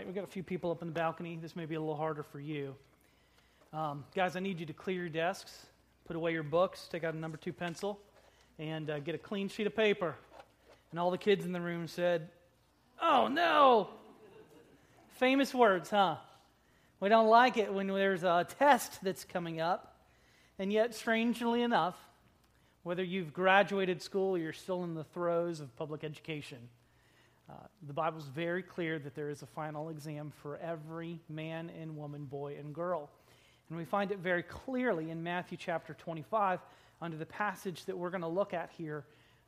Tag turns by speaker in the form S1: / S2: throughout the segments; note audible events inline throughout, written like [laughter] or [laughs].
S1: right, we've got a few people up in the balcony. This may be a little harder for you. Um, guys, I need you to clear your desks, put away your books, take out a number two pencil, and uh, get a clean sheet of paper. And all the kids in the room said, Oh no! Famous words, huh? We don't like it when there's a test that's coming up. And yet, strangely enough, whether you've graduated school or you're still in the throes of public education, uh, the Bible's very clear that there is a final exam for every man and woman, boy and girl. And we find it very clearly in Matthew chapter 25 under the passage that we're going to look at here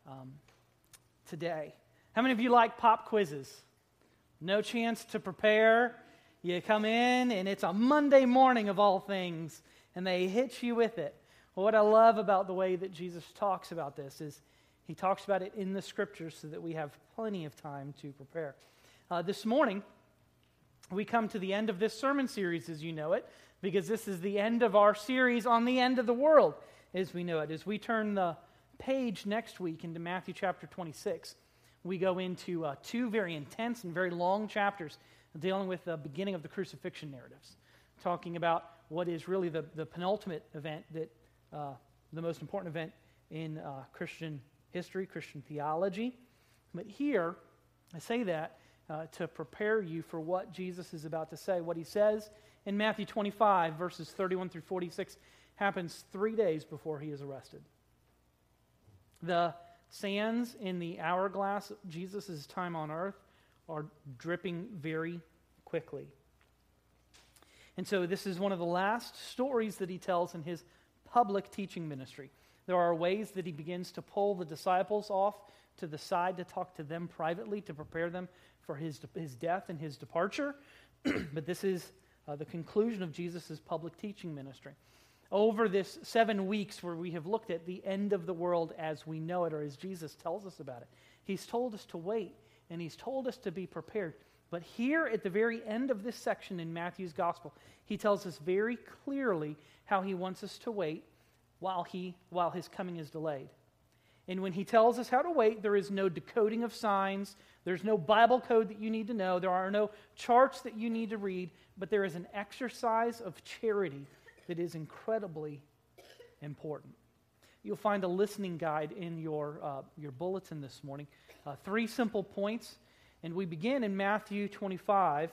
S1: um, today. How many of you like pop quizzes? No chance to prepare. You come in, and it's a Monday morning of all things, and they hit you with it. Well, what I love about the way that Jesus talks about this is he talks about it in the scriptures so that we have plenty of time to prepare. Uh, this morning, we come to the end of this sermon series as you know it, because this is the end of our series on the end of the world as we know it. As we turn the page next week into Matthew chapter 26, we go into uh, two very intense and very long chapters dealing with the beginning of the crucifixion narratives, talking about what is really the, the penultimate event that uh, the most important event in uh, Christian history, Christian theology. But here, I say that uh, to prepare you for what Jesus is about to say. What he says in Matthew 25, verses 31 through 46, happens three days before he is arrested. The sands in the hourglass of Jesus' time on earth are dripping very quickly. And so, this is one of the last stories that he tells in his public teaching ministry. There are ways that he begins to pull the disciples off to the side to talk to them privately to prepare them for his, his death and his departure. [clears throat] but this is uh, the conclusion of Jesus' public teaching ministry. Over this seven weeks where we have looked at the end of the world as we know it, or as Jesus tells us about it, he's told us to wait and he's told us to be prepared. But here at the very end of this section in Matthew's gospel, he tells us very clearly how he wants us to wait while, he, while his coming is delayed. And when he tells us how to wait, there is no decoding of signs. There's no Bible code that you need to know. There are no charts that you need to read. But there is an exercise of charity that is incredibly important. You'll find a listening guide in your, uh, your bulletin this morning. Uh, three simple points. And we begin in Matthew 25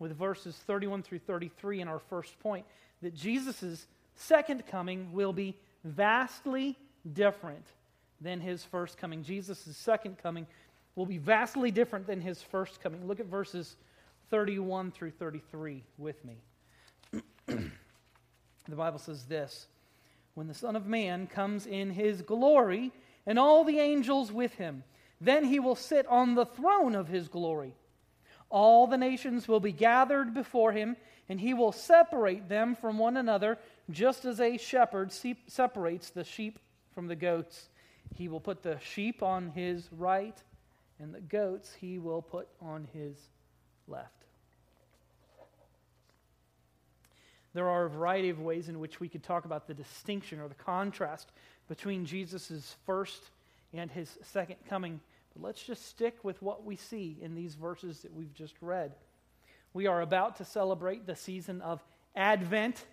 S1: with verses 31 through 33 in our first point that Jesus' second coming will be vastly different than his first coming. Jesus' second coming will be vastly different than his first coming. Look at verses 31 through 33 with me. [clears throat] the Bible says this When the Son of Man comes in his glory, and all the angels with him, then he will sit on the throne of his glory. All the nations will be gathered before him, and he will separate them from one another, just as a shepherd separates the sheep from the goats. He will put the sheep on his right, and the goats he will put on his left. There are a variety of ways in which we could talk about the distinction or the contrast between Jesus' first and his second coming. But let's just stick with what we see in these verses that we've just read. We are about to celebrate the season of Advent,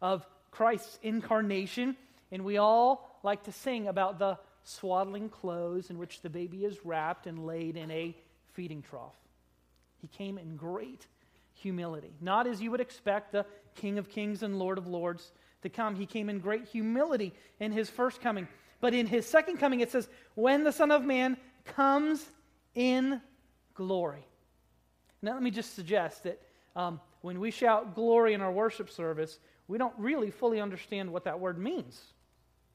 S1: of Christ's incarnation, and we all like to sing about the swaddling clothes in which the baby is wrapped and laid in a feeding trough. He came in great humility, not as you would expect the King of Kings and Lord of Lords to come. He came in great humility in his first coming. But in his second coming, it says, when the Son of Man comes in glory. Now, let me just suggest that um, when we shout glory in our worship service, we don't really fully understand what that word means.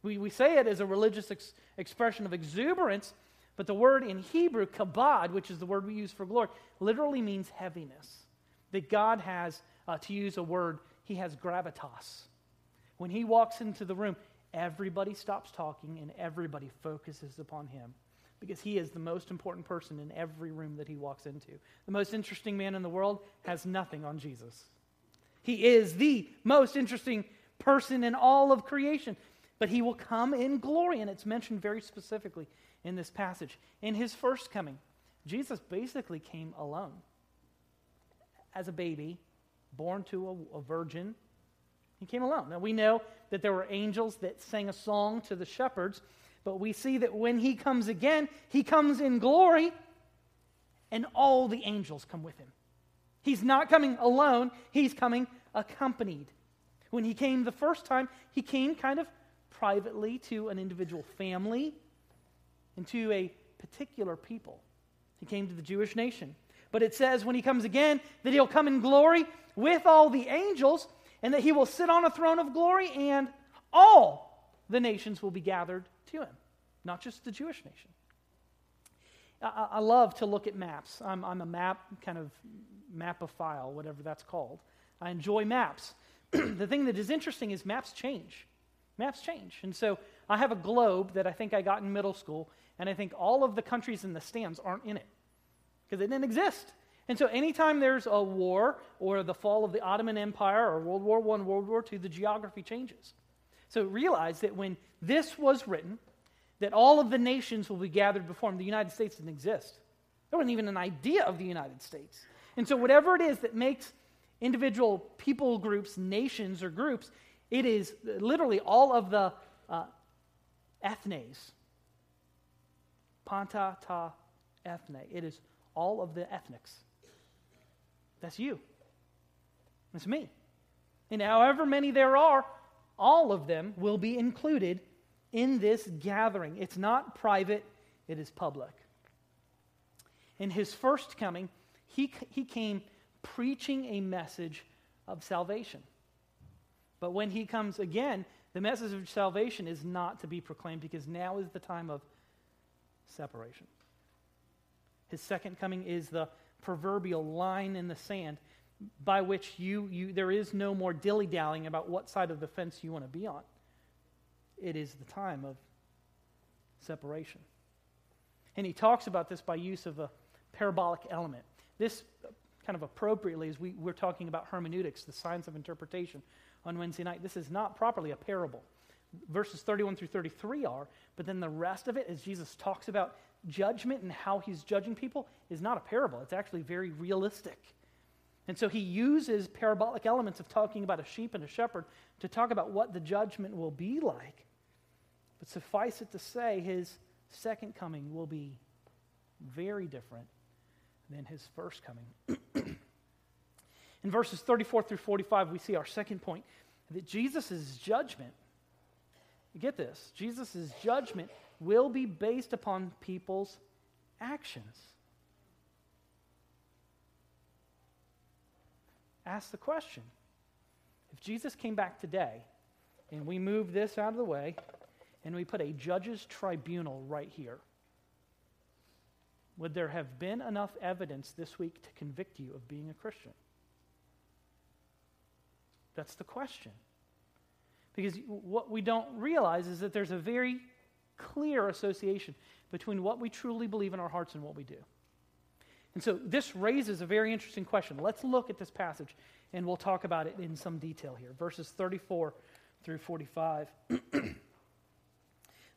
S1: We, we say it as a religious ex- expression of exuberance, but the word in Hebrew, kabod, which is the word we use for glory, literally means heaviness. That God has, uh, to use a word, he has gravitas. When he walks into the room, everybody stops talking and everybody focuses upon him because he is the most important person in every room that he walks into. The most interesting man in the world has nothing on Jesus. He is the most interesting person in all of creation, but he will come in glory, and it's mentioned very specifically in this passage. In his first coming, Jesus basically came alone. as a baby, born to a, a virgin. He came alone. Now we know that there were angels that sang a song to the shepherds, but we see that when he comes again, he comes in glory, and all the angels come with him. He's not coming alone, he's coming accompanied. When he came the first time, he came kind of privately to an individual family and to a particular people. He came to the Jewish nation. But it says when he comes again that he'll come in glory with all the angels and that he will sit on a throne of glory and all the nations will be gathered to him, not just the Jewish nation. I, I love to look at maps. I'm, I'm a map kind of mapophile, whatever that's called. I enjoy maps. [clears throat] the thing that is interesting is maps change. Maps change. And so I have a globe that I think I got in middle school, and I think all of the countries in the stands aren't in it because it didn't exist. And so anytime there's a war or the fall of the Ottoman Empire or World War I, World War II, the geography changes. So realize that when this was written, that all of the nations will be gathered before him. The United States didn't exist. There wasn't even an idea of the United States. And so whatever it is that makes individual people groups, nations, or groups, it is literally all of the uh, ethnes. Panta ta ethne. It is all of the ethnics. That's you. That's me. And however many there are, all of them will be included in this gathering. It's not private, it is public. In his first coming, he, he came preaching a message of salvation. But when he comes again, the message of salvation is not to be proclaimed because now is the time of separation. His second coming is the proverbial line in the sand by which you, you there is no more dilly dallying about what side of the fence you want to be on. It is the time of separation. And he talks about this by use of a parabolic element. This kind of appropriately as we, we're talking about hermeneutics, the science of interpretation on Wednesday night. This is not properly a parable. Verses 31 through 33 are, but then the rest of it, as Jesus talks about judgment and how he's judging people, is not a parable. It's actually very realistic. And so he uses parabolic elements of talking about a sheep and a shepherd to talk about what the judgment will be like. But suffice it to say, his second coming will be very different than his first coming. [clears throat] In verses 34 through 45, we see our second point that Jesus' judgment, get this, Jesus' judgment will be based upon people's actions. Ask the question if Jesus came back today and we move this out of the way and we put a judge's tribunal right here, would there have been enough evidence this week to convict you of being a Christian? That's the question. Because what we don't realize is that there's a very clear association between what we truly believe in our hearts and what we do. And so this raises a very interesting question. Let's look at this passage and we'll talk about it in some detail here. Verses 34 through 45. [clears throat]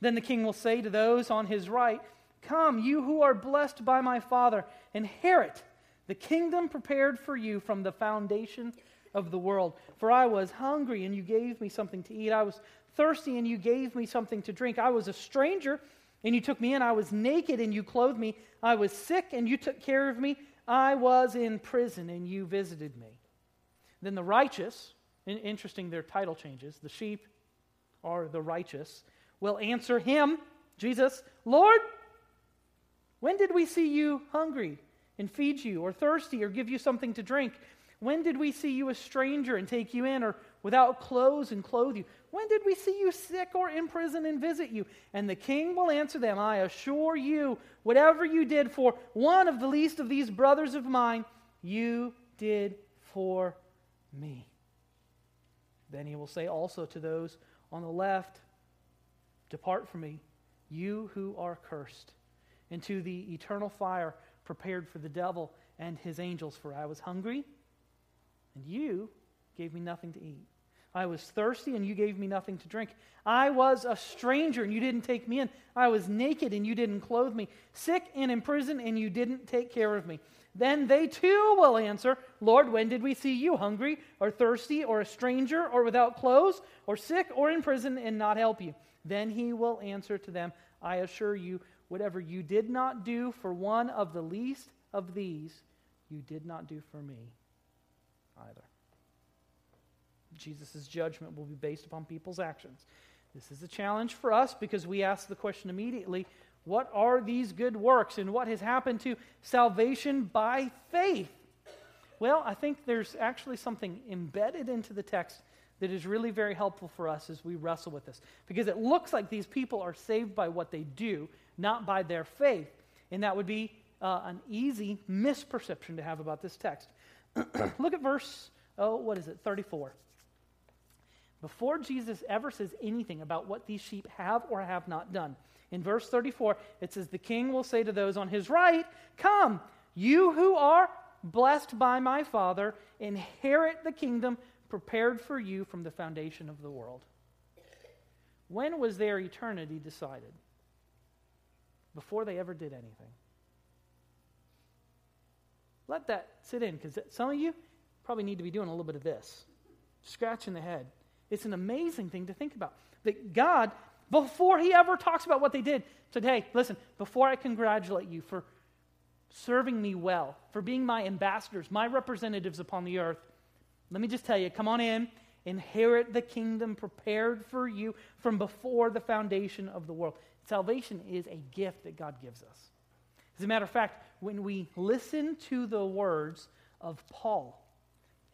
S1: then the king will say to those on his right, Come, you who are blessed by my Father, inherit the kingdom prepared for you from the foundation of the world. For I was hungry, and you gave me something to eat. I was thirsty, and you gave me something to drink. I was a stranger, and you took me in. I was naked, and you clothed me. I was sick, and you took care of me. I was in prison, and you visited me. Then the righteous, interesting, their title changes, the sheep are the righteous, will answer him, Jesus, Lord, when did we see you hungry and feed you, or thirsty, or give you something to drink? When did we see you a stranger and take you in, or without clothes and clothe you? When did we see you sick or in prison and visit you? And the king will answer them I assure you, whatever you did for one of the least of these brothers of mine, you did for me. Then he will say also to those on the left, Depart from me, you who are cursed, into the eternal fire prepared for the devil and his angels. For I was hungry and you gave me nothing to eat. I was thirsty, and you gave me nothing to drink. I was a stranger, and you didn't take me in. I was naked, and you didn't clothe me. Sick and in prison, and you didn't take care of me. Then they too will answer, Lord, when did we see you hungry, or thirsty, or a stranger, or without clothes, or sick, or in prison, and not help you? Then he will answer to them, I assure you, whatever you did not do for one of the least of these, you did not do for me either. Jesus' judgment will be based upon people's actions. This is a challenge for us because we ask the question immediately what are these good works and what has happened to salvation by faith? Well, I think there's actually something embedded into the text that is really very helpful for us as we wrestle with this. Because it looks like these people are saved by what they do, not by their faith. And that would be uh, an easy misperception to have about this text. [clears throat] Look at verse, oh, what is it, 34. Before Jesus ever says anything about what these sheep have or have not done, in verse 34, it says, The king will say to those on his right, Come, you who are blessed by my Father, inherit the kingdom prepared for you from the foundation of the world. When was their eternity decided? Before they ever did anything. Let that sit in because some of you probably need to be doing a little bit of this, scratching the head. It's an amazing thing to think about. That God, before He ever talks about what they did, said, Hey, listen, before I congratulate you for serving me well, for being my ambassadors, my representatives upon the earth, let me just tell you come on in, inherit the kingdom prepared for you from before the foundation of the world. Salvation is a gift that God gives us. As a matter of fact, when we listen to the words of Paul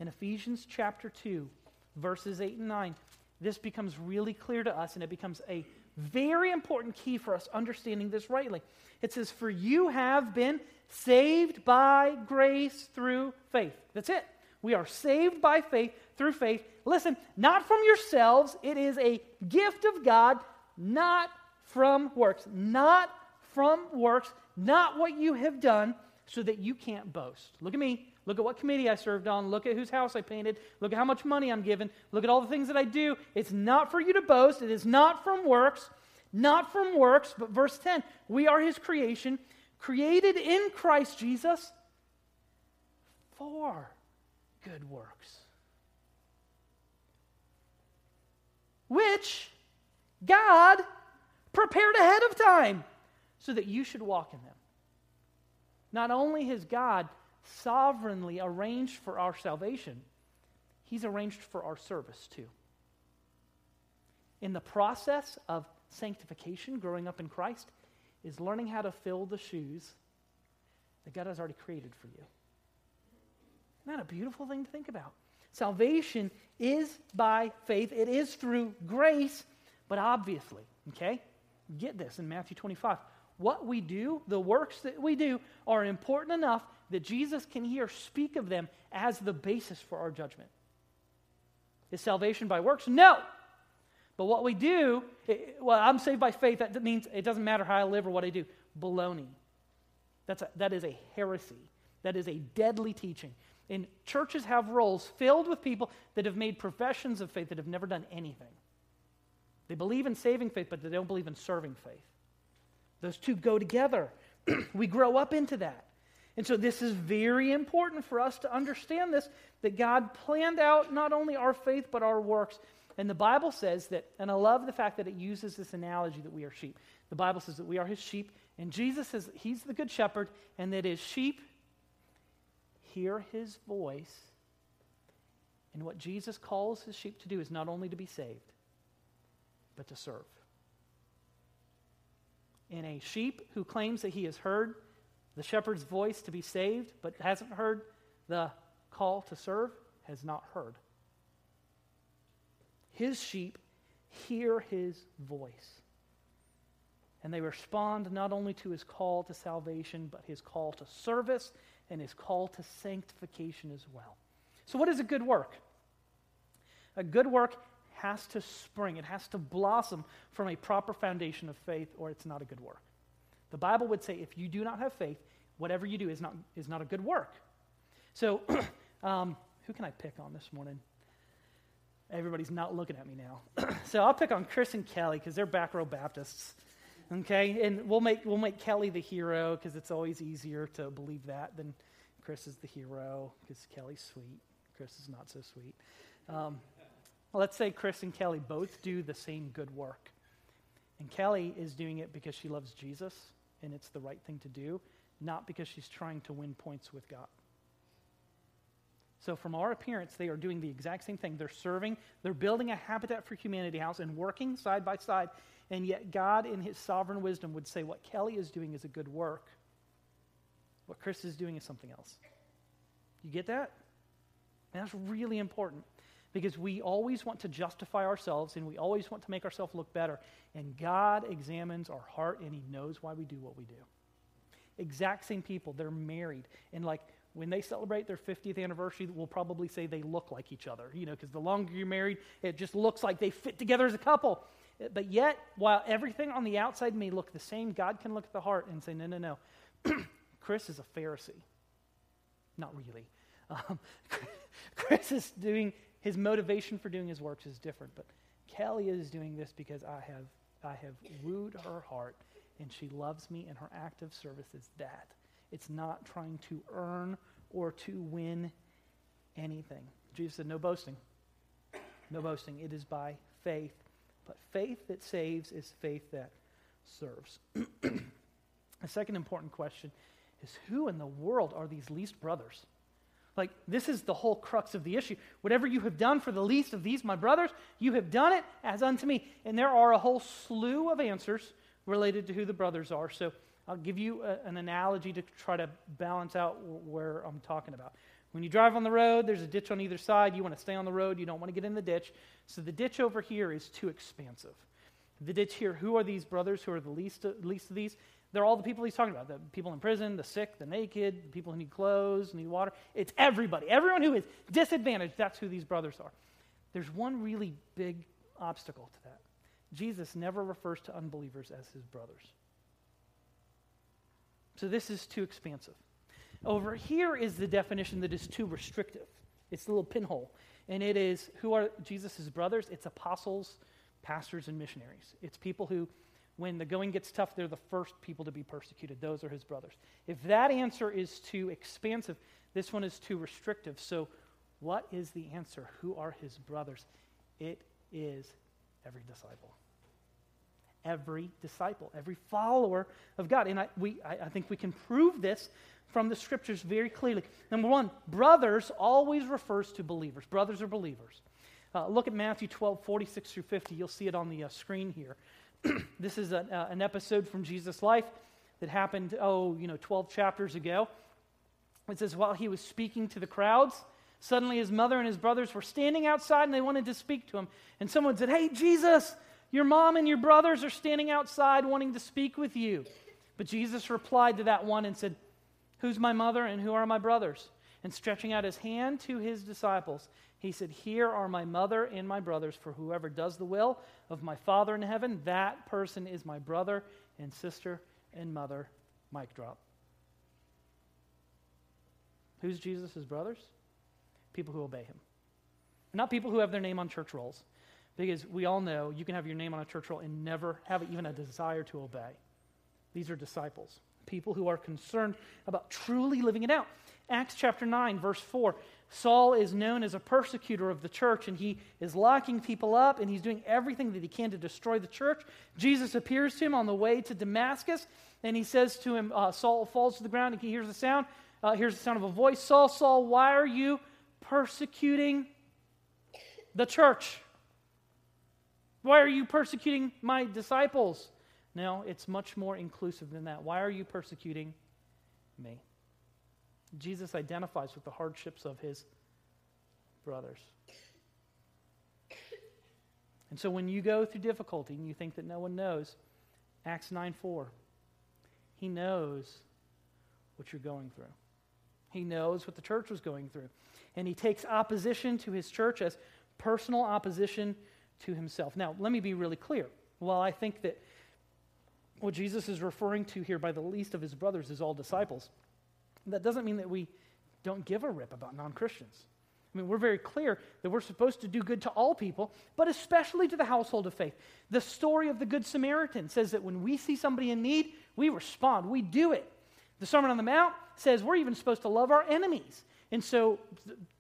S1: in Ephesians chapter 2, verses 8 and 9, this becomes really clear to us and it becomes a very important key for us understanding this rightly. It says, For you have been saved by grace through faith. That's it. We are saved by faith through faith. Listen, not from yourselves, it is a gift of God, not from works. Not from works, not what you have done, so that you can't boast. Look at me. Look at what committee I served on. Look at whose house I painted. Look at how much money I'm given. Look at all the things that I do. It's not for you to boast. It is not from works. Not from works, but verse 10 we are his creation, created in Christ Jesus for good works. Which God prepared ahead of time so that you should walk in them. Not only has God sovereignly arranged for our salvation, He's arranged for our service too. In the process of sanctification, growing up in Christ, is learning how to fill the shoes that God has already created for you. Isn't that a beautiful thing to think about? Salvation is by faith, it is through grace, but obviously, okay? Get this in Matthew 25. What we do, the works that we do, are important enough that Jesus can here speak of them as the basis for our judgment. Is salvation by works? No. But what we do, it, well, I'm saved by faith. That means it doesn't matter how I live or what I do. Baloney. That's a, that is a heresy. That is a deadly teaching. And churches have rolls filled with people that have made professions of faith that have never done anything. They believe in saving faith, but they don't believe in serving faith. Those two go together. [clears throat] we grow up into that. And so, this is very important for us to understand this that God planned out not only our faith, but our works. And the Bible says that, and I love the fact that it uses this analogy that we are sheep. The Bible says that we are his sheep, and Jesus says he's the good shepherd, and that his sheep hear his voice. And what Jesus calls his sheep to do is not only to be saved, but to serve. In a sheep who claims that he has heard the shepherd's voice to be saved, but hasn't heard the call to serve, has not heard. His sheep hear his voice. And they respond not only to his call to salvation, but his call to service and his call to sanctification as well. So, what is a good work? A good work has to spring, it has to blossom from a proper foundation of faith, or it's not a good work. The Bible would say if you do not have faith, whatever you do is not, is not a good work. So, [clears throat] um, who can I pick on this morning? Everybody's not looking at me now. [clears throat] so I'll pick on Chris and Kelly because they're back row Baptists. Okay, and we'll make we'll make Kelly the hero because it's always easier to believe that than Chris is the hero because Kelly's sweet. Chris is not so sweet. Um, let's say Chris and Kelly both do the same good work, and Kelly is doing it because she loves Jesus and it's the right thing to do, not because she's trying to win points with God. So, from our appearance, they are doing the exact same thing. They're serving, they're building a Habitat for Humanity house and working side by side. And yet, God, in His sovereign wisdom, would say what Kelly is doing is a good work. What Chris is doing is something else. You get that? And that's really important because we always want to justify ourselves and we always want to make ourselves look better. And God examines our heart and He knows why we do what we do. Exact same people, they're married. And like, when they celebrate their 50th anniversary, we'll probably say they look like each other, you know, because the longer you're married, it just looks like they fit together as a couple. But yet, while everything on the outside may look the same, God can look at the heart and say, no, no, no. [clears throat] Chris is a Pharisee. Not really. Um, [laughs] Chris is doing, his motivation for doing his works is different, but Kelly is doing this because I have, I have wooed her heart and she loves me, and her active service is that. It's not trying to earn or to win anything. Jesus said, No boasting. No boasting. It is by faith. But faith that saves is faith that serves. [clears throat] A second important question is who in the world are these least brothers? Like, this is the whole crux of the issue. Whatever you have done for the least of these, my brothers, you have done it as unto me. And there are a whole slew of answers related to who the brothers are. So I'll give you a, an analogy to try to balance out where I'm talking about. When you drive on the road, there's a ditch on either side. You want to stay on the road. You don't want to get in the ditch. So the ditch over here is too expansive. The ditch here, who are these brothers who are the least, least of these? They're all the people he's talking about the people in prison, the sick, the naked, the people who need clothes, need water. It's everybody. Everyone who is disadvantaged, that's who these brothers are. There's one really big obstacle to that. Jesus never refers to unbelievers as his brothers. So this is too expansive. Over here is the definition that is too restrictive. It's the little pinhole. And it is who are Jesus' brothers? It's apostles, pastors, and missionaries. It's people who, when the going gets tough, they're the first people to be persecuted. Those are his brothers. If that answer is too expansive, this one is too restrictive. So, what is the answer? Who are his brothers? It is every disciple every disciple, every follower of God. And I, we, I, I think we can prove this from the scriptures very clearly. Number one, brothers always refers to believers. Brothers are believers. Uh, look at Matthew 12, 46 through 50. You'll see it on the uh, screen here. [clears throat] this is a, uh, an episode from Jesus' life that happened, oh, you know, 12 chapters ago. It says, while he was speaking to the crowds, suddenly his mother and his brothers were standing outside and they wanted to speak to him. And someone said, Hey, Jesus, your mom and your brothers are standing outside wanting to speak with you. But Jesus replied to that one and said, Who's my mother and who are my brothers? And stretching out his hand to his disciples, he said, Here are my mother and my brothers, for whoever does the will of my Father in heaven, that person is my brother and sister and mother. Mic drop. Who's Jesus' brothers? People who obey him. Not people who have their name on church rolls. Because we all know you can have your name on a church roll and never have even a desire to obey. These are disciples, people who are concerned about truly living it out. Acts chapter 9, verse 4 Saul is known as a persecutor of the church, and he is locking people up, and he's doing everything that he can to destroy the church. Jesus appears to him on the way to Damascus, and he says to him, uh, Saul falls to the ground, and he hears the sound. Uh, hears the sound of a voice Saul, Saul, why are you persecuting the church? Why are you persecuting my disciples? No, it's much more inclusive than that. Why are you persecuting me? Jesus identifies with the hardships of his brothers. And so when you go through difficulty and you think that no one knows, Acts 9 4, he knows what you're going through. He knows what the church was going through. And he takes opposition to his church as personal opposition to himself. Now, let me be really clear. While I think that what Jesus is referring to here by the least of his brothers is all disciples, that doesn't mean that we don't give a rip about non Christians. I mean, we're very clear that we're supposed to do good to all people, but especially to the household of faith. The story of the Good Samaritan says that when we see somebody in need, we respond, we do it. The Sermon on the Mount says we're even supposed to love our enemies. And so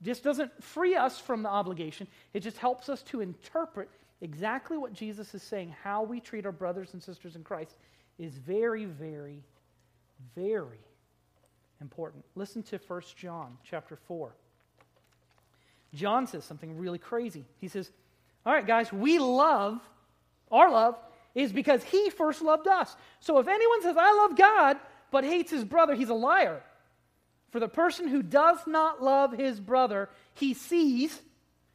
S1: this doesn't free us from the obligation, it just helps us to interpret exactly what Jesus is saying. How we treat our brothers and sisters in Christ is very, very, very important. Listen to 1 John chapter 4. John says something really crazy. He says, All right, guys, we love, our love is because he first loved us. So if anyone says, I love God, but hates his brother, he's a liar. For the person who does not love his brother, he sees,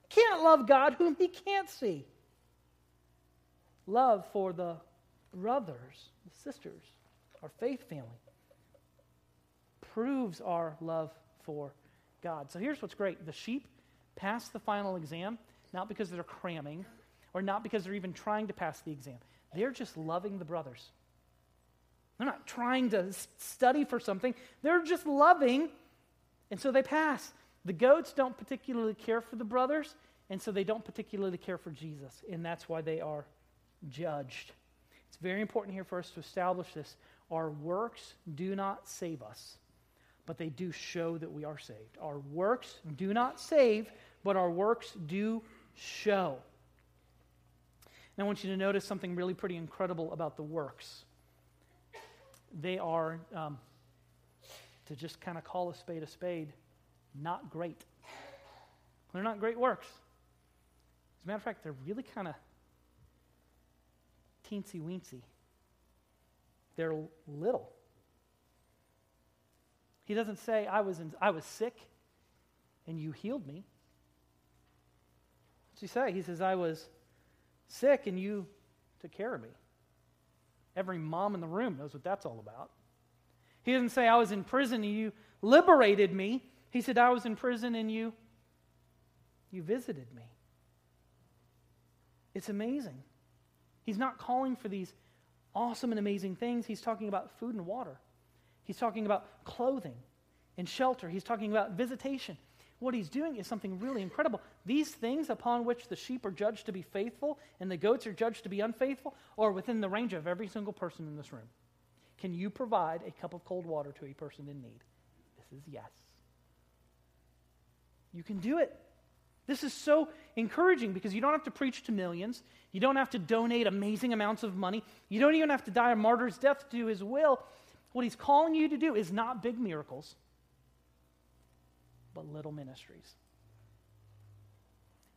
S1: can't love God whom he can't see. Love for the brothers, the sisters, our faith family proves our love for God. So here's what's great the sheep pass the final exam, not because they're cramming or not because they're even trying to pass the exam. They're just loving the brothers. They're not trying to study for something, they're just loving, and so they pass. The goats don't particularly care for the brothers, and so they don't particularly care for Jesus, and that's why they are judged. It's very important here for us to establish this. Our works do not save us but they do show that we are saved. Our works do not save, but our works do show. And I want you to notice something really pretty incredible about the works. They are, um, to just kind of call a spade a spade, not great. They're not great works. As a matter of fact, they're really kind of teensy weensy. They're little. He doesn't say, I was, in, I was sick and you healed me. What's he say? He says, I was sick and you took care of me. Every mom in the room knows what that's all about. He doesn't say, I was in prison and you liberated me. He said, I was in prison and you, you visited me. It's amazing. He's not calling for these awesome and amazing things. He's talking about food and water. He's talking about clothing and shelter. He's talking about visitation. What he's doing is something really incredible. These things upon which the sheep are judged to be faithful and the goats are judged to be unfaithful are within the range of every single person in this room. Can you provide a cup of cold water to a person in need? This is yes. You can do it. This is so encouraging because you don't have to preach to millions. You don't have to donate amazing amounts of money. You don't even have to die a martyr's death to do his will. What he's calling you to do is not big miracles, but little ministries.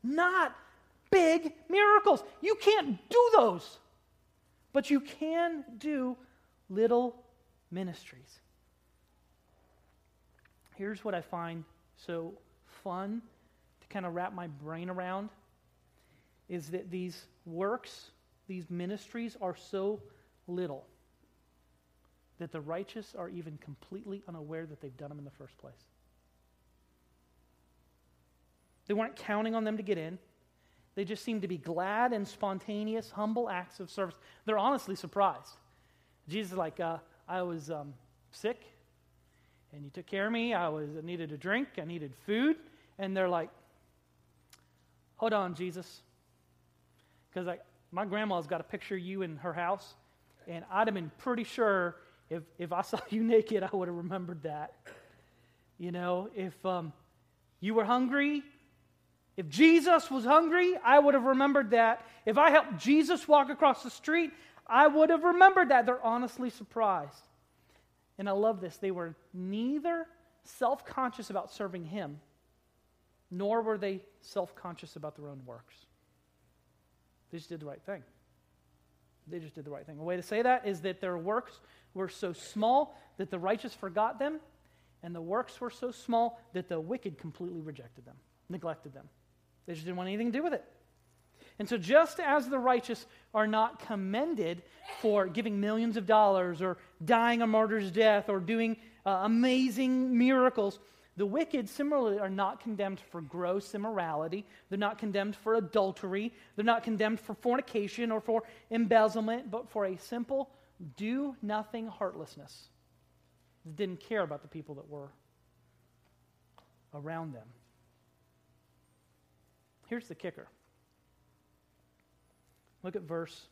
S1: Not big miracles. You can't do those, but you can do little ministries. Here's what I find so fun to kind of wrap my brain around is that these works, these ministries are so little that the righteous are even completely unaware that they've done them in the first place. They weren't counting on them to get in. They just seem to be glad and spontaneous, humble acts of service. They're honestly surprised. Jesus is like, uh, I was um, sick, and you took care of me. I was I needed a drink. I needed food. And they're like, hold on, Jesus. Because my grandma's got a picture of you in her house, and I'd have been pretty sure if, if I [laughs] saw you naked, I would have remembered that. You know, if um, you were hungry, if Jesus was hungry, I would have remembered that. If I helped Jesus walk across the street, I would have remembered that. They're honestly surprised. And I love this. They were neither self conscious about serving Him, nor were they self conscious about their own works. They just did the right thing. They just did the right thing. A way to say that is that their works were so small that the righteous forgot them, and the works were so small that the wicked completely rejected them, neglected them. They just didn't want anything to do with it. And so, just as the righteous are not commended for giving millions of dollars or dying a martyr's death or doing uh, amazing miracles, the wicked similarly are not condemned for gross immorality. They're not condemned for adultery. They're not condemned for fornication or for embezzlement, but for a simple do nothing heartlessness. They didn't care about the people that were around them. Here's the kicker. Look at verse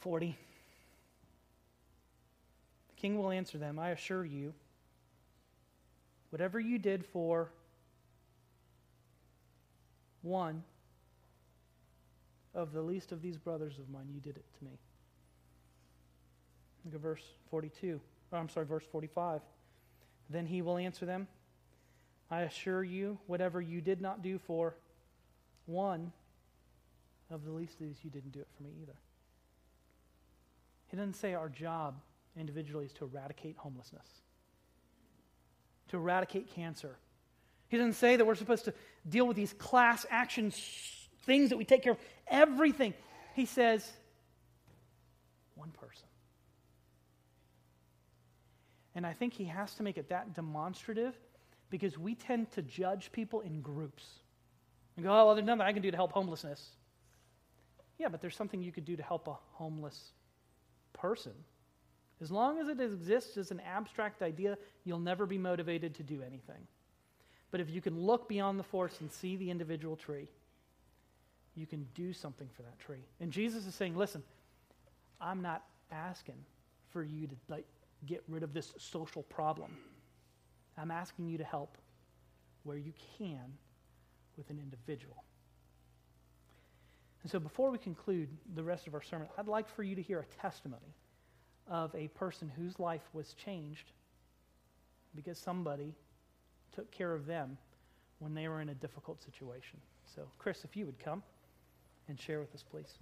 S1: 40. The king will answer them, I assure you, whatever you did for one of the least of these brothers of mine, you did it to me. Look at verse 42. Oh, I'm sorry, verse 45. Then he will answer them, I assure you, whatever you did not do for one of the least of these, you didn't do it for me either. He doesn't say our job individually is to eradicate homelessness, to eradicate cancer. He doesn't say that we're supposed to deal with these class action things that we take care of, everything. He says, one person. And I think he has to make it that demonstrative because we tend to judge people in groups. And go, oh, well, there's nothing I can do to help homelessness. Yeah, but there's something you could do to help a homeless person. As long as it exists as an abstract idea, you'll never be motivated to do anything. But if you can look beyond the forest and see the individual tree, you can do something for that tree. And Jesus is saying, listen, I'm not asking for you to like, get rid of this social problem. I'm asking you to help where you can with an individual. And so, before we conclude the rest of our sermon, I'd like for you to hear a testimony of a person whose life was changed because somebody took care of them when they were in a difficult situation. So, Chris, if you would come and share with us, please.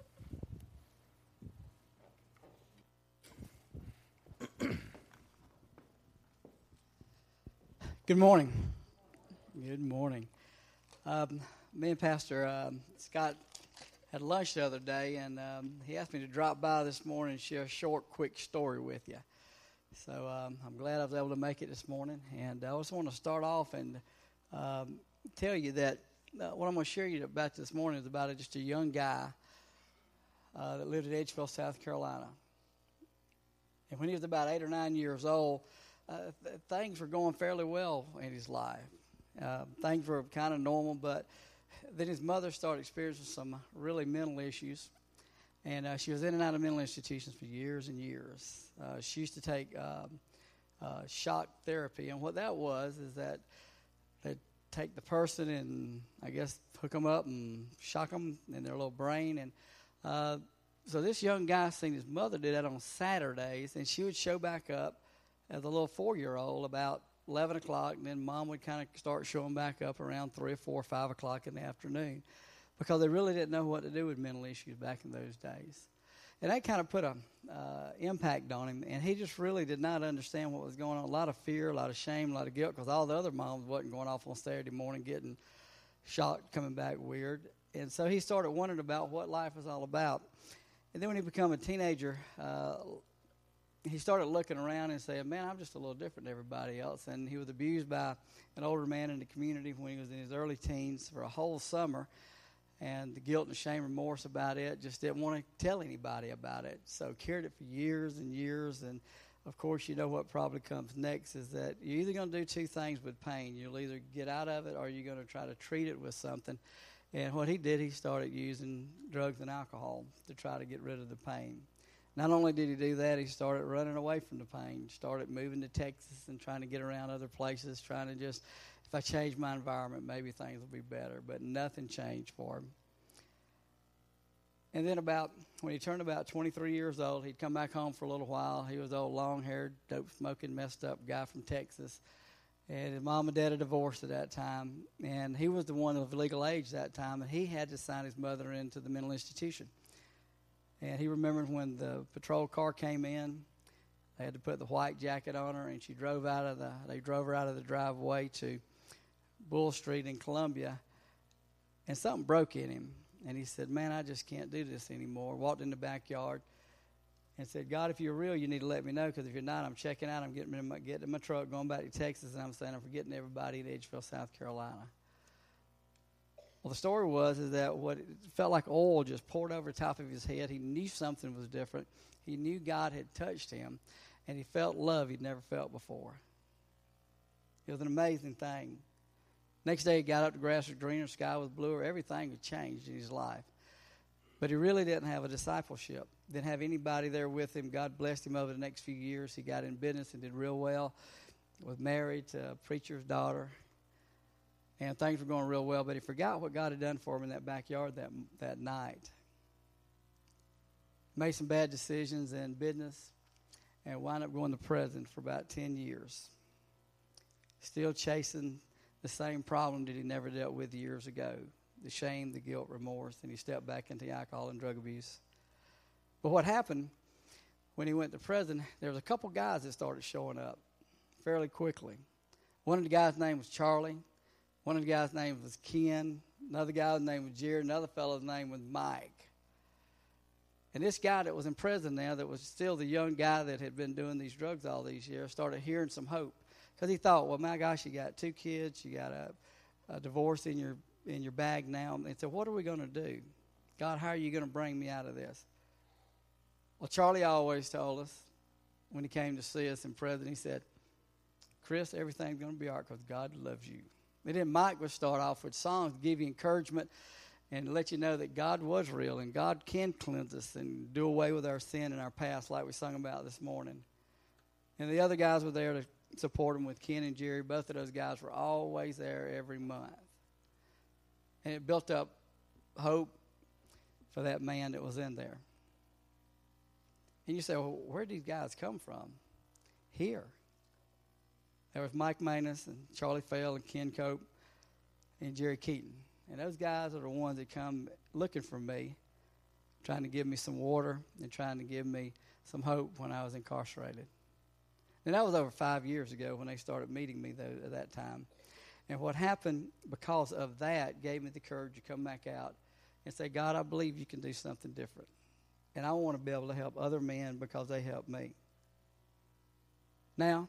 S2: Good morning. Good morning. Um, me and Pastor um, Scott had lunch the other day, and um, he asked me to drop by this morning and share a short, quick story with you. So um, I'm glad I was able to make it this morning. And I just want to start off and um, tell you that uh, what I'm going to share you about this morning is about just a young guy uh, that lived in Edgefield, South Carolina. And when he was about eight or nine years old, uh, th- things were going fairly well in his life. Uh, things were kind of normal, but then his mother started experiencing some really mental issues. And uh, she was in and out of mental institutions for years and years. Uh, she used to take um, uh, shock therapy, and what that was is that they'd take the person and I guess hook them up and shock them in their little brain. And uh, so this young guy seen his mother do that on Saturdays, and she would show back up as a little four year old about 11 o'clock, and then mom would kind of start showing back up around 3 or 4 or 5 o'clock in the afternoon because they really didn't know what to do with mental issues back in those days. And that kind of put an uh, impact on him, and he just really did not understand what was going on. A lot of fear, a lot of shame, a lot of guilt because all the other moms wasn't going off on Saturday morning getting shocked, coming back weird. And so he started wondering about what life was all about. And then when he became a teenager, uh, he started looking around and saying, Man, I'm just a little different than everybody else. And he was abused by an older man in the community when he was in his early teens for a whole summer. And the guilt and shame, remorse about it, just didn't want to tell anybody about it. So carried it for years and years. And of course, you know what probably comes next is that you're either going to do two things with pain. You'll either get out of it or you're going to try to treat it with something. And what he did, he started using drugs and alcohol to try to get rid of the pain. Not only did he do that, he started running away from the pain, started moving to Texas and trying to get around other places, trying to just, if I change my environment, maybe things will be better. But nothing changed for him. And then about when he turned about 23 years old, he'd come back home for a little while. He was old, long-haired, dope-smoking, messed up guy from Texas. And his mom and dad had divorced at that time. And he was the one of legal age that time, and he had to sign his mother into the mental institution. And he remembered when the patrol car came in, they had to put the white jacket on her, and she drove out of the. They drove her out of the driveway to Bull Street in Columbia, and something broke in him, and he said, "Man, I just can't do this anymore." Walked in the backyard, and said, "God, if you're real, you need to let me know, because if you're not, I'm checking out. I'm getting in my, getting in my truck, going back to Texas, and I'm saying I'm forgetting everybody in Edgefield, South Carolina." Well, the story was is that what it felt like oil just poured over top of his head. He knew something was different. He knew God had touched him, and he felt love he'd never felt before. It was an amazing thing. Next day, he got up, the grass was greener, sky was bluer, everything had changed in his life. But he really didn't have a discipleship. Didn't have anybody there with him. God blessed him over the next few years. He got in business and did real well. Was married to a preacher's daughter. And things were going real well, but he forgot what God had done for him in that backyard that, that night. Made some bad decisions in business and wound up going to prison for about 10 years. Still chasing the same problem that he never dealt with years ago the shame, the guilt, remorse, and he stepped back into alcohol and drug abuse. But what happened when he went to prison, there was a couple guys that started showing up fairly quickly. One of the guys' name was Charlie. One of the guys' name was Ken. Another guy's name was Jerry. Another fellow's name was Mike. And this guy that was in prison now, that was still the young guy that had been doing these drugs all these years, started hearing some hope. Because he thought, well, my gosh, you got two kids, you got a, a divorce in your in your bag now. And said, What are we going to do? God, how are you going to bring me out of this? Well, Charlie always told us when he came to see us in prison, he said, Chris, everything's going to be all right because God loves you. And then Mike would start off with songs to give you encouragement and let you know that God was real and God can cleanse us and do away with our sin and our past, like we sung about this morning. And the other guys were there to support him with Ken and Jerry. Both of those guys were always there every month. And it built up hope for that man that was in there. And you say, well, where did these guys come from? Here. There was Mike Manus and Charlie Fell and Ken Cope and Jerry Keaton. And those guys are the ones that come looking for me, trying to give me some water and trying to give me some hope when I was incarcerated. And that was over five years ago when they started meeting me though, at that time. And what happened because of that gave me the courage to come back out and say, God, I believe you can do something different. And I want to be able to help other men because they helped me. Now,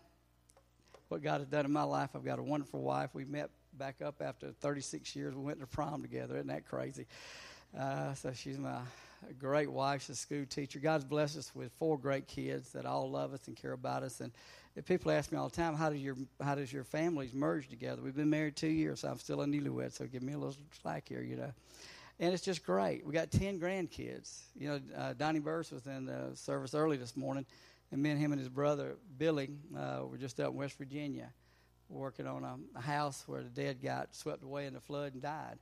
S2: what God has done in my life, I've got a wonderful wife. We met back up after 36 years. We went to prom together. Isn't that crazy? Uh, so she's my great wife. She's a school teacher. God's blessed us with four great kids that all love us and care about us. And people ask me all the time, how does your how does your families merge together? We've been married two years. So I'm still a newlywed, so give me a little slack here, you know. And it's just great. We got ten grandkids. You know, uh, Donnie Burris was in the service early this morning, and me and him and his brother Billy uh, were just up in West Virginia, working on a, a house where the dead got swept away in the flood and died.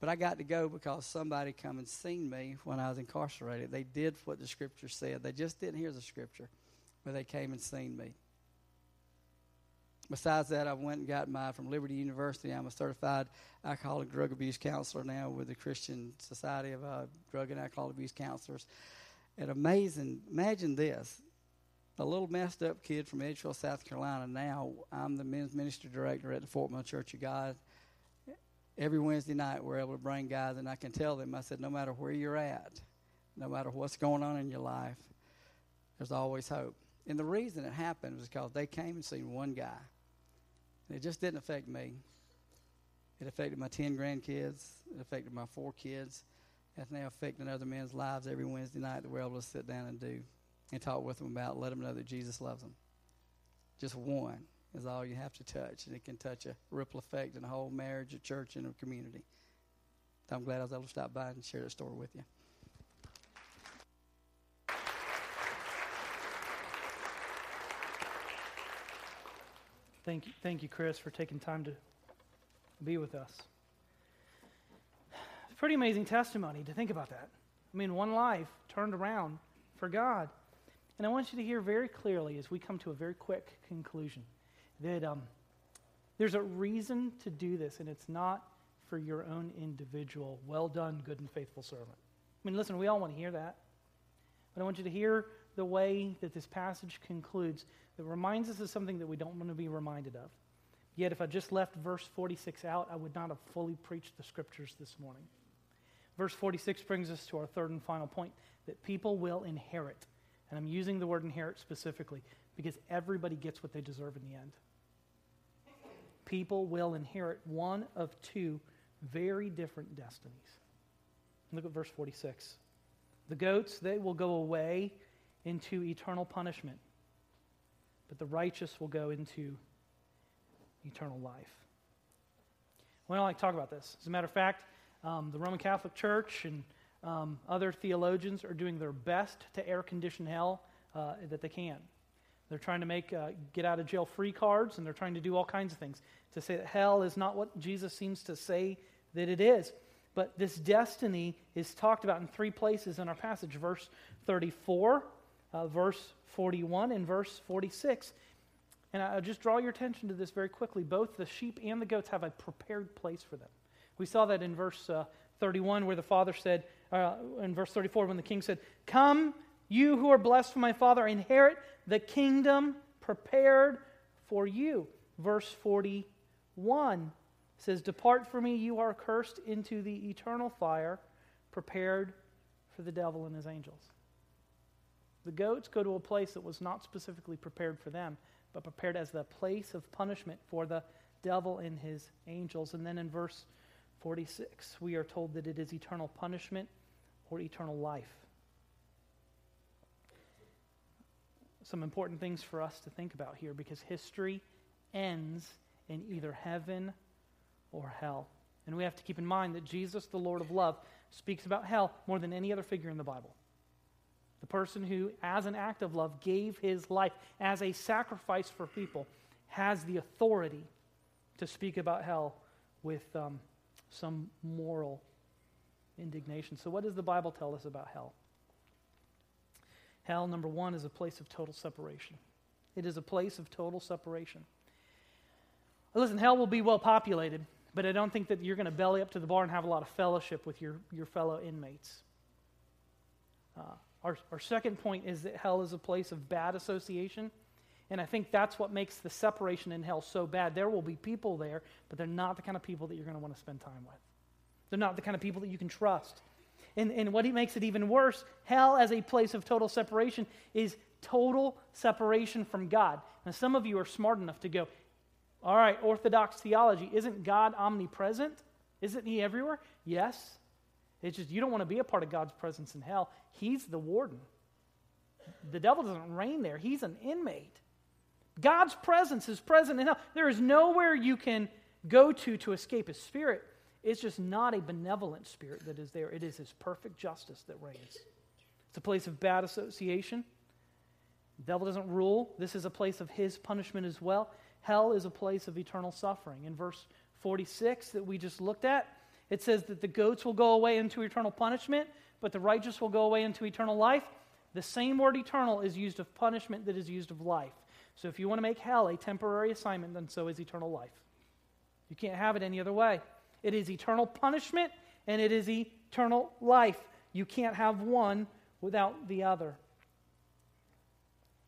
S2: But I got to go because somebody come and seen me when I was incarcerated. They did what the scripture said. They just didn't hear the scripture, but they came and seen me. Besides that, I went and got my from Liberty University. I'm a certified alcoholic drug abuse counselor now with the Christian Society of uh, Drug and Alcohol Abuse Counselors. And amazing, imagine this. A little messed up kid from Edgefield, South Carolina. Now I'm the men's ministry director at the Fort Mill Church of God. Every Wednesday night, we're able to bring guys, and I can tell them, I said, no matter where you're at, no matter what's going on in your life, there's always hope. And the reason it happened was because they came and seen one guy And it just didn't affect me. It affected my 10 grandkids. It affected my four kids. It's now affecting other men's lives every Wednesday night that we're able to sit down and do and talk with them about, let them know that Jesus loves them. Just one is all you have to touch, and it can touch a ripple effect in a whole marriage, a church, and a community. I'm glad I was able to stop by and share that story with you.
S1: Thank you, thank you, Chris, for taking time to be with us. It's pretty amazing testimony to think about that. I mean, one life turned around for God. And I want you to hear very clearly as we come to a very quick conclusion that um, there's a reason to do this, and it's not for your own individual, well done, good and faithful servant. I mean, listen, we all want to hear that. But I want you to hear the way that this passage concludes that reminds us of something that we don't want to be reminded of. Yet, if I just left verse 46 out, I would not have fully preached the scriptures this morning. Verse 46 brings us to our third and final point that people will inherit. And I'm using the word inherit specifically because everybody gets what they deserve in the end. People will inherit one of two very different destinies. Look at verse 46. The goats, they will go away into eternal punishment, but the righteous will go into eternal life. We don't like to talk about this. As a matter of fact, um, the Roman Catholic Church and um, other theologians are doing their best to air condition hell uh, that they can. They're trying to make uh, get out of jail free cards, and they're trying to do all kinds of things to say that hell is not what Jesus seems to say that it is. But this destiny is talked about in three places in our passage verse 34, uh, verse 41, and verse 46. And I'll just draw your attention to this very quickly. Both the sheep and the goats have a prepared place for them. We saw that in verse uh, 31, where the father said, uh, in verse 34, when the king said, Come, you who are blessed from my father, inherit the kingdom prepared for you. Verse 41 says, Depart from me, you are cursed, into the eternal fire prepared for the devil and his angels. The goats go to a place that was not specifically prepared for them, but prepared as the place of punishment for the devil and his angels. And then in verse 46, we are told that it is eternal punishment or eternal life. Some important things for us to think about here because history ends in either heaven or hell. And we have to keep in mind that Jesus, the Lord of love, speaks about hell more than any other figure in the Bible. The person who, as an act of love, gave his life as a sacrifice for people has the authority to speak about hell with um, some moral indignation. So, what does the Bible tell us about hell? Hell, number one, is a place of total separation. It is a place of total separation. Listen, hell will be well populated but I don't think that you're going to belly up to the bar and have a lot of fellowship with your, your fellow inmates. Uh, our, our second point is that hell is a place of bad association. And I think that's what makes the separation in hell so bad. There will be people there, but they're not the kind of people that you're going to want to spend time with. They're not the kind of people that you can trust. And, and what makes it even worse, hell as a place of total separation is total separation from God. Now, some of you are smart enough to go, all right, Orthodox theology. Isn't God omnipresent? Isn't He everywhere? Yes. It's just you don't want to be a part of God's presence in hell. He's the warden. The devil doesn't reign there, he's an inmate. God's presence is present in hell. There is nowhere you can go to to escape his spirit. It's just not a benevolent spirit that is there, it is his perfect justice that reigns. It's a place of bad association. The devil doesn't rule. This is a place of his punishment as well. Hell is a place of eternal suffering. In verse 46 that we just looked at, it says that the goats will go away into eternal punishment, but the righteous will go away into eternal life. The same word eternal is used of punishment that is used of life. So if you want to make hell a temporary assignment, then so is eternal life. You can't have it any other way. It is eternal punishment and it is eternal life. You can't have one without the other.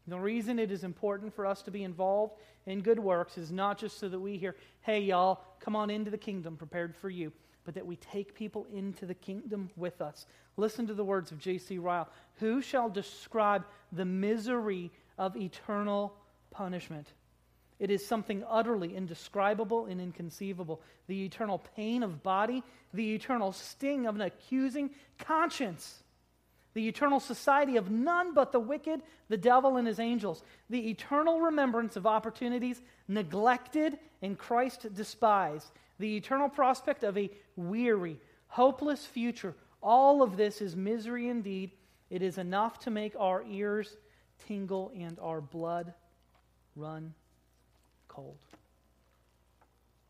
S1: The reason it is important for us to be involved in good works is not just so that we hear, hey, y'all, come on into the kingdom prepared for you, but that we take people into the kingdom with us. Listen to the words of J.C. Ryle Who shall describe the misery of eternal punishment? It is something utterly indescribable and inconceivable. The eternal pain of body, the eternal sting of an accusing conscience the eternal society of none but the wicked, the devil, and his angels, the eternal remembrance of opportunities neglected and Christ despised, the eternal prospect of a weary, hopeless future. All of this is misery indeed. It is enough to make our ears tingle and our blood run cold.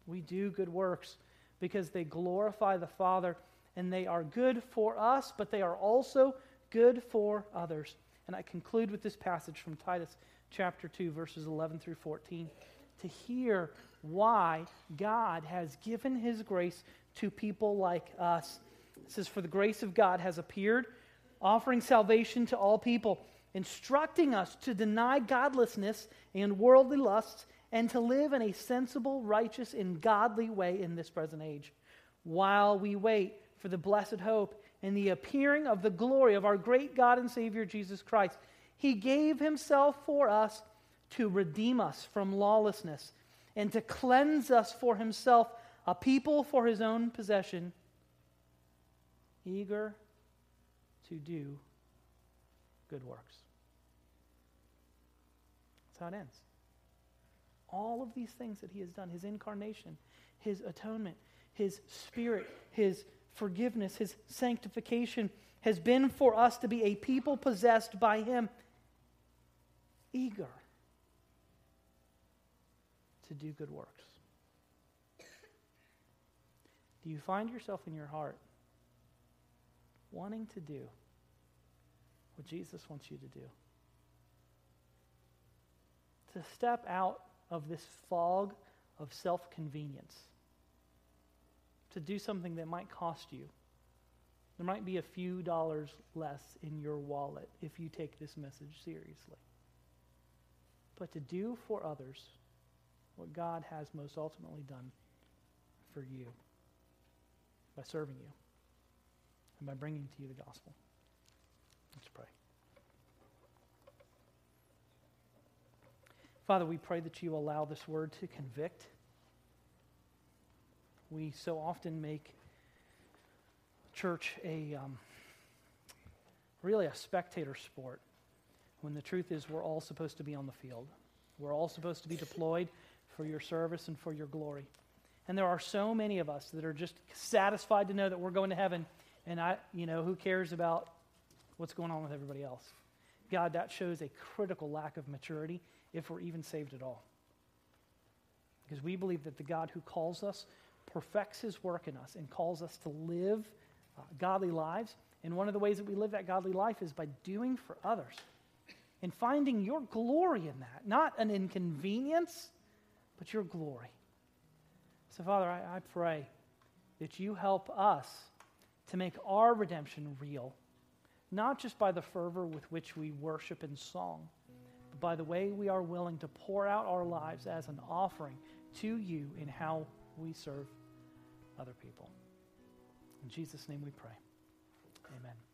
S1: We do good works because they glorify the Father and they are good for us, but they are also good for others. And I conclude with this passage from Titus chapter 2, verses 11 through 14, to hear why God has given his grace to people like us. It says, For the grace of God has appeared, offering salvation to all people, instructing us to deny godlessness and worldly lusts, and to live in a sensible, righteous, and godly way in this present age, while we wait for the blessed hope and the appearing of the glory of our great God and Savior Jesus Christ. He gave himself for us to redeem us from lawlessness and to cleanse us for himself, a people for his own possession, eager to do good works. That's how it ends. all of these things that he has done his incarnation, his atonement, his spirit, his forgiveness, his sanctification has been for us to be a people possessed by him, eager to do good works. Do you find yourself in your heart wanting to do what Jesus wants you to do? To step out of this fog of self convenience, to do something that might cost you. There might be a few dollars less in your wallet if you take this message seriously. But to do for others what God has most ultimately done for you by serving you and by bringing to you the gospel. Let's pray. Father, we pray that you allow this word to convict. We so often make church a um, really a spectator sport when the truth is we're all supposed to be on the field. We're all supposed to be deployed for your service and for your glory. And there are so many of us that are just satisfied to know that we're going to heaven and I, you know, who cares about what's going on with everybody else? God, that shows a critical lack of maturity if we're even saved at all. Because we believe that the God who calls us perfects his work in us and calls us to live uh, godly lives. And one of the ways that we live that godly life is by doing for others and finding your glory in that. Not an inconvenience, but your glory. So, Father, I, I pray that you help us to make our redemption real, not just by the fervor with which we worship in song, but by the way we are willing to pour out our lives as an offering to you in how we serve other people. In Jesus' name we pray. Amen.